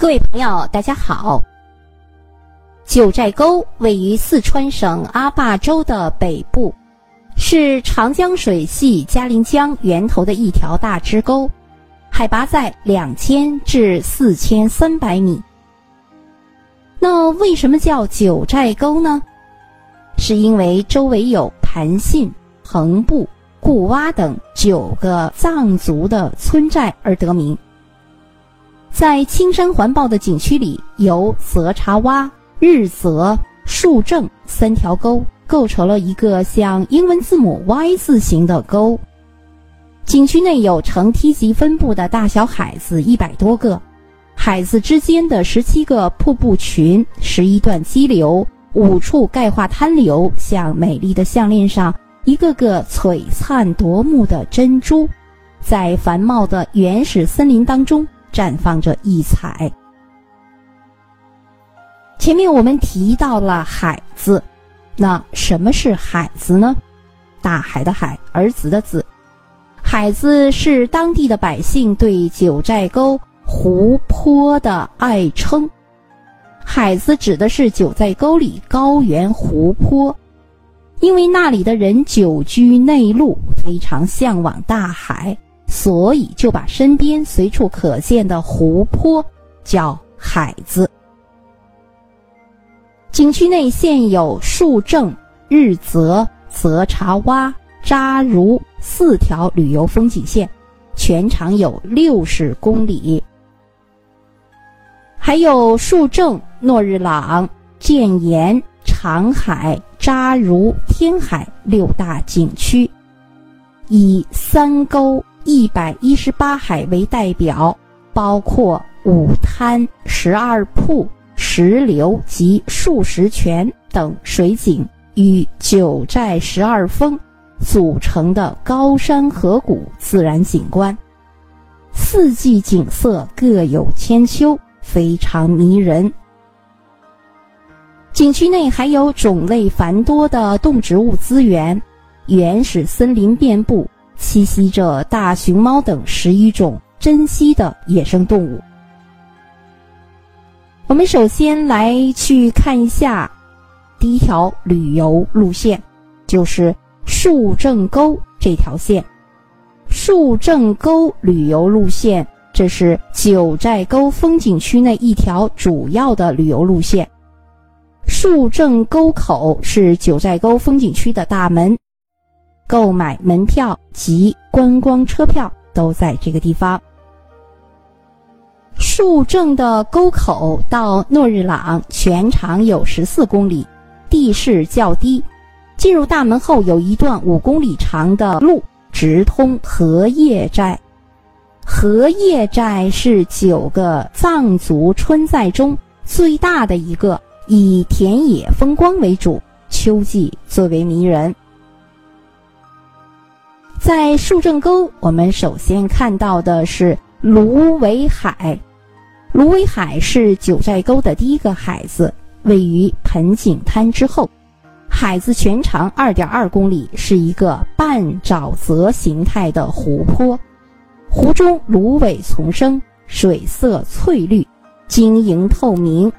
各位朋友，大家好。九寨沟位于四川省阿坝州的北部，是长江水系嘉陵江源头的一条大支沟，海拔在两千至四千三百米。那为什么叫九寨沟呢？是因为周围有盘信、彭布、固洼等九个藏族的村寨而得名。在青山环抱的景区里，由泽查洼、日泽、树正三条沟构成了一个像英文字母 Y 字形的沟。景区内有呈梯级分布的大小海子一百多个，海子之间的十七个瀑布群、十一段激流、五处钙化滩流，像美丽的项链上一个个璀璨夺目的珍珠，在繁茂的原始森林当中。绽放着异彩。前面我们提到了海子，那什么是海子呢？大海的海，儿子的子。海子是当地的百姓对九寨沟湖泊的爱称。海子指的是九寨沟里高原湖泊，因为那里的人久居内陆，非常向往大海。所以就把身边随处可见的湖泊叫海子。景区内现有树正、日泽、泽查洼、扎如四条旅游风景线，全长有六十公里。还有树正、诺日朗、建岩、长海、扎如、天海六大景区，以三沟。一百一十八海为代表，包括五滩、十二瀑、石流及数十泉等水景，与九寨十二峰组成的高山河谷自然景观，四季景色各有千秋，非常迷人。景区内还有种类繁多的动植物资源，原始森林遍布。栖息着大熊猫等十余种珍稀的野生动物。我们首先来去看一下第一条旅游路线，就是树正沟这条线。树正沟旅游路线，这是九寨沟风景区内一条主要的旅游路线。树正沟口是九寨沟风景区的大门。购买门票及观光车票都在这个地方。树正的沟口到诺日朗全长有十四公里，地势较低。进入大门后，有一段五公里长的路直通荷叶寨。荷叶寨是九个藏族村寨中最大的一个，以田野风光为主，秋季最为迷人。在树正沟，我们首先看到的是芦苇海。芦苇海是九寨沟的第一个海子，位于盆景滩之后。海子全长二点二公里，是一个半沼泽形态的湖泊。湖中芦苇丛生，水色翠绿，晶莹透明。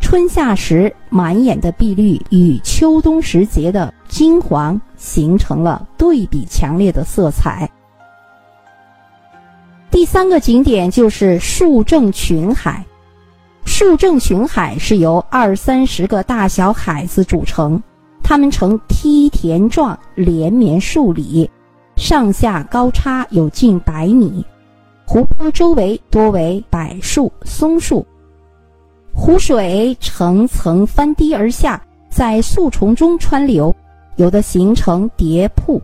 春夏时满眼的碧绿与秋冬时节的金黄形成了对比强烈的色彩。第三个景点就是树正群海，树正群海是由二三十个大小海子组成，它们呈梯田状连绵数里，上下高差有近百米，湖泊周围多为柏树、松树。湖水层层翻堤而下，在树丛中穿流，有的形成叠瀑。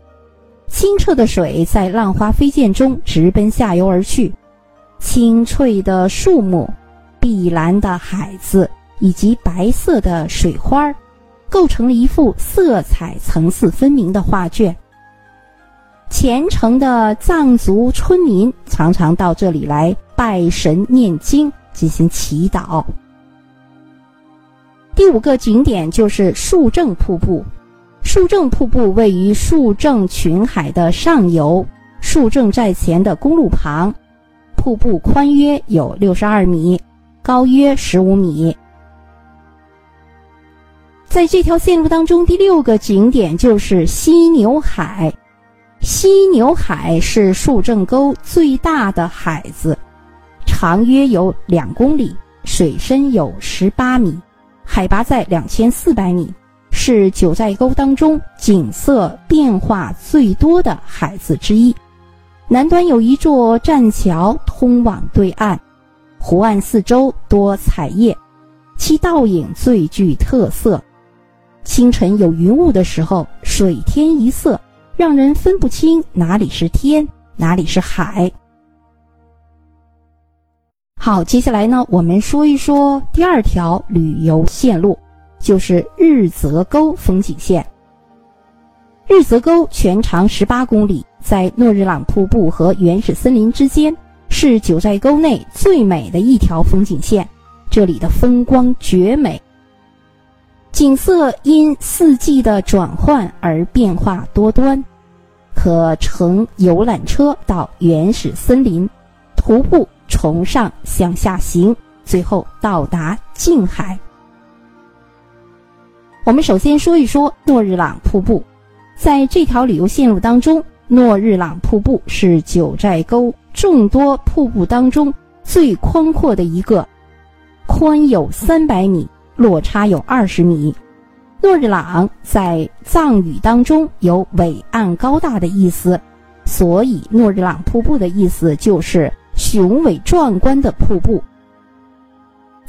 清澈的水在浪花飞溅中直奔下游而去。青翠的树木、碧蓝的海子以及白色的水花儿，构成了一幅色彩层次分明的画卷。虔诚的藏族村民常常到这里来拜神念经，进行祈祷。第五个景点就是树正瀑布。树正瀑布位于树正群海的上游，树正寨前的公路旁。瀑布宽约有六十二米，高约十五米。在这条线路当中，第六个景点就是犀牛海。犀牛海是树正沟最大的海子，长约有两公里，水深有十八米，海拔在两千四百米，是九寨沟当中景色变化最多的海子之一。南端有一座栈桥通往对岸，湖岸四周多彩叶，其倒影最具特色。清晨有云雾的时候，水天一色，让人分不清哪里是天，哪里是海。好，接下来呢，我们说一说第二条旅游线路，就是日泽沟风景线。日泽沟全长十八公里，在诺日朗瀑布和原始森林之间，是九寨沟内最美的一条风景线。这里的风光绝美。景色因四季的转换而变化多端，可乘游览车到原始森林，徒步从上向下行，最后到达静海。我们首先说一说诺日朗瀑布，在这条旅游线路当中，诺日朗瀑布是九寨沟众多瀑布当中最宽阔的一个，宽有三百米。落差有二十米。诺日朗在藏语当中有伟岸高大的意思，所以诺日朗瀑布的意思就是雄伟壮观的瀑布。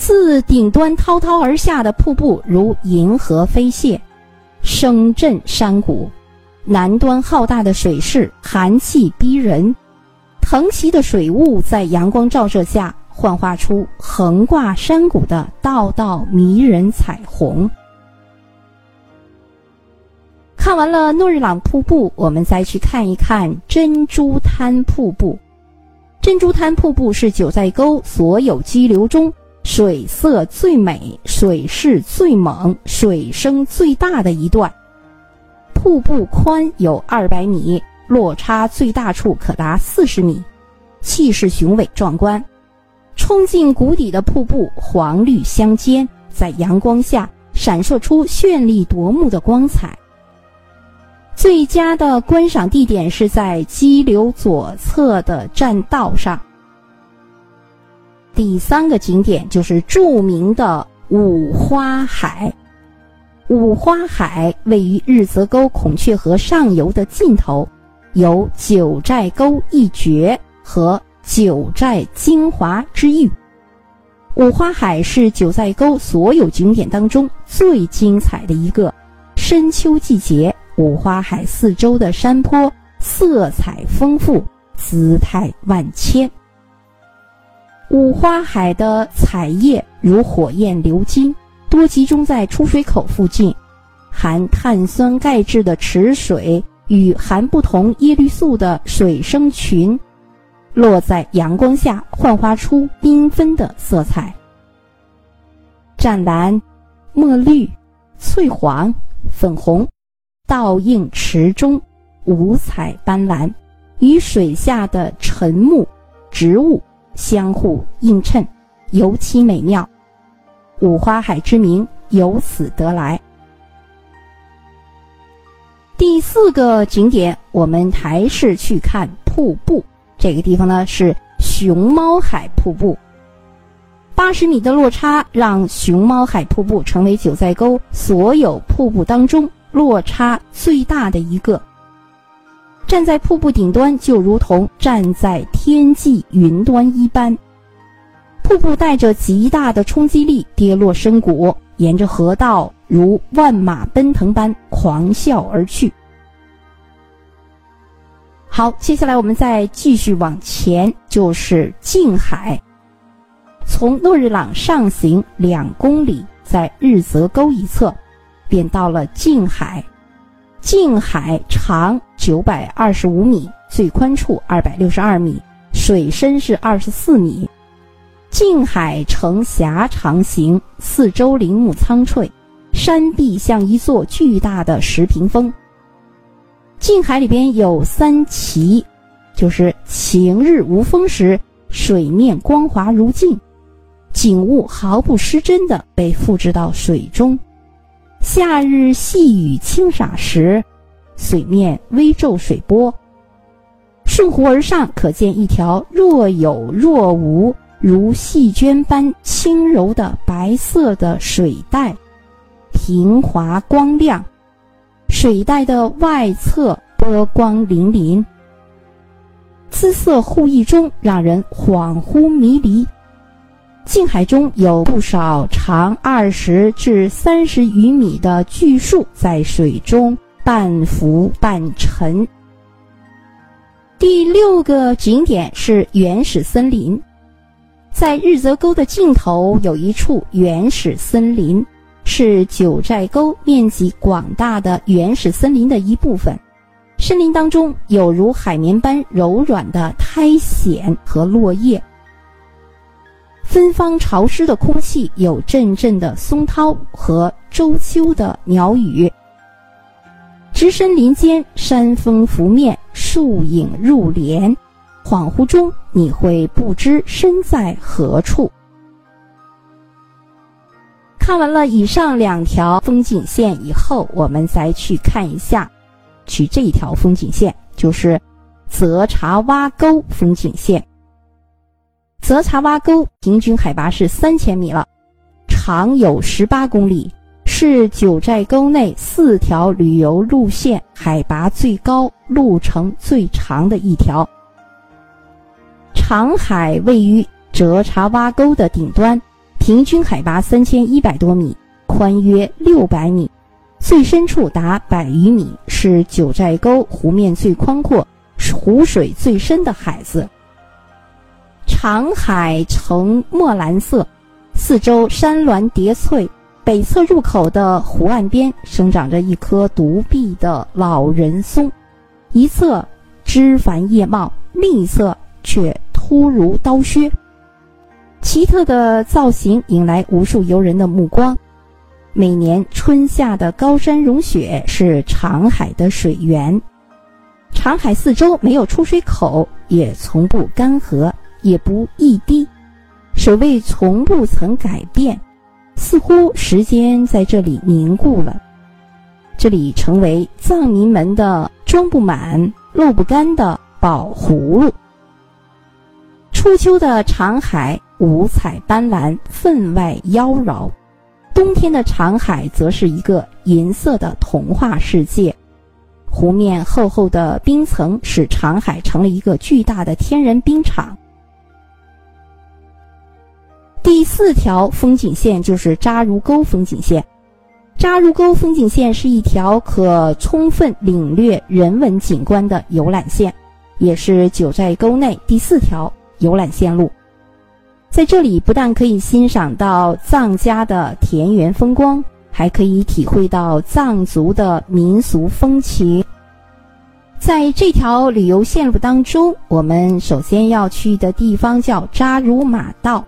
自顶端滔滔而下的瀑布如银河飞泻，声震山谷；南端浩大的水势寒气逼人，腾起的水雾在阳光照射下。幻化出横挂山谷的道道迷人彩虹。看完了诺日朗瀑布，我们再去看一看珍珠滩瀑布。珍珠滩瀑布是九寨沟所有激流中水色最美、水势最猛、水声最大的一段。瀑布宽有二百米，落差最大处可达四十米，气势雄伟壮观。冲进谷底的瀑布黄绿相间，在阳光下闪烁出绚丽夺目的光彩。最佳的观赏地点是在激流左侧的栈道上。第三个景点就是著名的五花海。五花海位于日泽沟孔雀河上游的尽头，有九寨沟一绝和。九寨精华之誉，五花海是九寨沟所有景点当中最精彩的一个。深秋季节，五花海四周的山坡色彩丰富，姿态万千。五花海的彩叶如火焰流金，多集中在出水口附近，含碳酸钙质的池水与含不同叶绿素的水生群。落在阳光下，焕发出缤纷的色彩。湛蓝、墨绿、翠黄、粉红，倒映池中，五彩斑斓，与水下的沉木、植物相互映衬，尤其美妙。五花海之名由此得来。第四个景点，我们还是去看瀑布。这个地方呢是熊猫海瀑布，八十米的落差让熊猫海瀑布成为九寨沟所有瀑布当中落差最大的一个。站在瀑布顶端，就如同站在天际云端一般。瀑布带着极大的冲击力跌落深谷，沿着河道如万马奔腾般狂啸而去。好，接下来我们再继续往前，就是静海。从诺日朗上行两公里，在日泽沟一侧，便到了静海。静海长九百二十五米，最宽处二百六十二米，水深是二十四米。静海呈狭长形，四周林木苍翠，山壁像一座巨大的石屏风。近海里边有三奇，就是晴日无风时，水面光滑如镜；景物毫不失真的被复制到水中。夏日细雨轻洒时，水面微皱水波。顺湖而上，可见一条若有若无、如细绢般轻柔的白色的水带，平滑光亮。水带的外侧波光粼粼，姿色互异中让人恍惚迷离。近海中有不少长二十至三十余米的巨树在水中半浮半沉。第六个景点是原始森林，在日泽沟的尽头有一处原始森林，是九寨沟面积广大的原始森林的一部分。森林当中有如海绵般柔软的苔藓和落叶。芬芳潮湿的空气，有阵阵的松涛和周秋的鸟语。直身林间，山峰拂面，树影入帘，恍惚中你会不知身在何处。看完了以上两条风景线以后，我们再去看一下，去这一条风景线，就是泽茶洼沟风景线。泽查洼沟平均海拔是三千米了，长有十八公里，是九寨沟内四条旅游路线海拔最高、路程最长的一条。长海位于泽查洼沟的顶端，平均海拔三千一百多米，宽约六百米，最深处达百余米，是九寨沟湖面最宽阔、湖水最深的海子。长海呈墨蓝色，四周山峦叠翠。北侧入口的湖岸边生长着一棵独臂的老人松，一侧枝繁叶茂，另一侧却突如刀削。奇特的造型引来无数游人的目光。每年春夏的高山融雪是长海的水源。长海四周没有出水口，也从不干涸。也不一滴，水位从不曾改变，似乎时间在这里凝固了。这里成为藏民们的装不满、漏不干的宝葫芦。初秋的长海五彩斑斓，分外妖娆；冬天的长海则是一个银色的童话世界。湖面厚厚的冰层使长海成了一个巨大的天然冰场。第四条风景线就是扎如沟风景线。扎如沟风景线是一条可充分领略人文景观的游览线，也是九寨沟内第四条游览线路。在这里，不但可以欣赏到藏家的田园风光，还可以体会到藏族的民俗风情。在这条旅游线路当中，我们首先要去的地方叫扎如马道。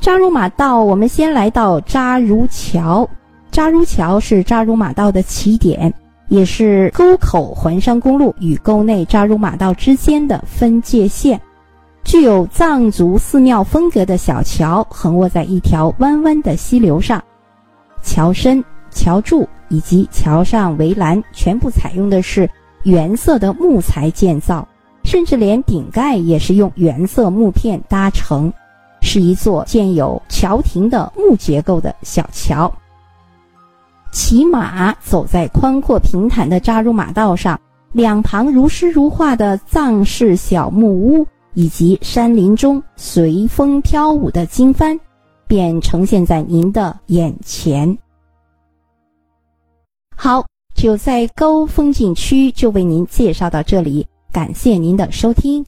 扎如马道，我们先来到扎如桥。扎如桥是扎如马道的起点，也是沟口环山公路与沟内扎如马道之间的分界线。具有藏族寺庙风格的小桥，横卧在一条弯弯的溪流上。桥身、桥柱以及桥上围栏，全部采用的是原色的木材建造，甚至连顶盖也是用原色木片搭成。是一座建有桥亭的木结构的小桥。骑马走在宽阔平坦的扎入马道上，两旁如诗如画的藏式小木屋，以及山林中随风飘舞的经幡，便呈现在您的眼前。好，九寨沟风景区就为您介绍到这里，感谢您的收听。